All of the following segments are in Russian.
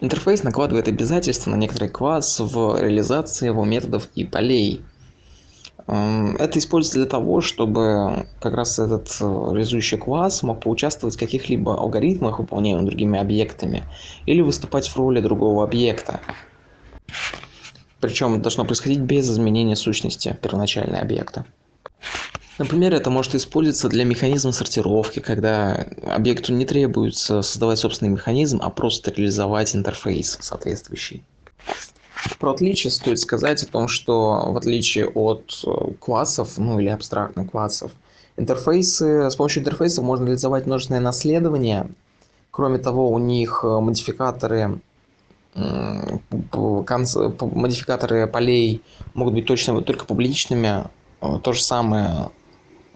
интерфейс накладывает обязательства на некоторый класс в реализации его методов и полей. Это используется для того чтобы как раз этот э, реализующий класс мог поучаствовать в каких-либо алгоритмах выполняемых другими объектами или выступать в роли другого объекта. Причем должно происходить без изменения сущности первоначального объекта Например, это может использоваться для механизма сортировки, когда объекту не требуется создавать собственный механизм, а просто реализовать интерфейс соответствующий. Про отличие стоит сказать о том, что в отличие от э, классов, ну или абстрактных классов, интерфейсы, с помощью интерфейсов можно реализовать множественное наследование. Кроме того, у них э, модификаторы модификаторы полей могут быть точно только публичными. Э, то же самое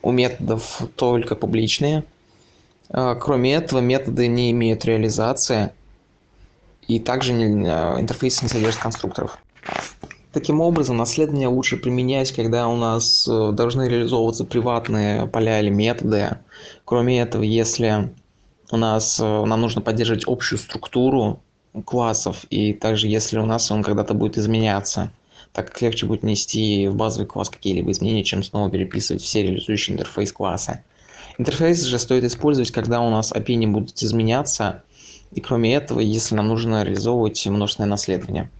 у методов только публичные. Кроме этого, методы не имеют реализации и также интерфейс не содержит конструкторов. Таким образом, наследование лучше применять, когда у нас э, должны реализовываться приватные поля или методы. Кроме этого, если у нас э, нам нужно поддерживать общую структуру классов, и также если у нас он когда-то будет изменяться, так как легче будет нести в базовый класс какие-либо изменения, чем снова переписывать все реализующие интерфейс класса. Интерфейс же стоит использовать, когда у нас API не будут изменяться, и кроме этого, если нам нужно реализовывать множественное наследование.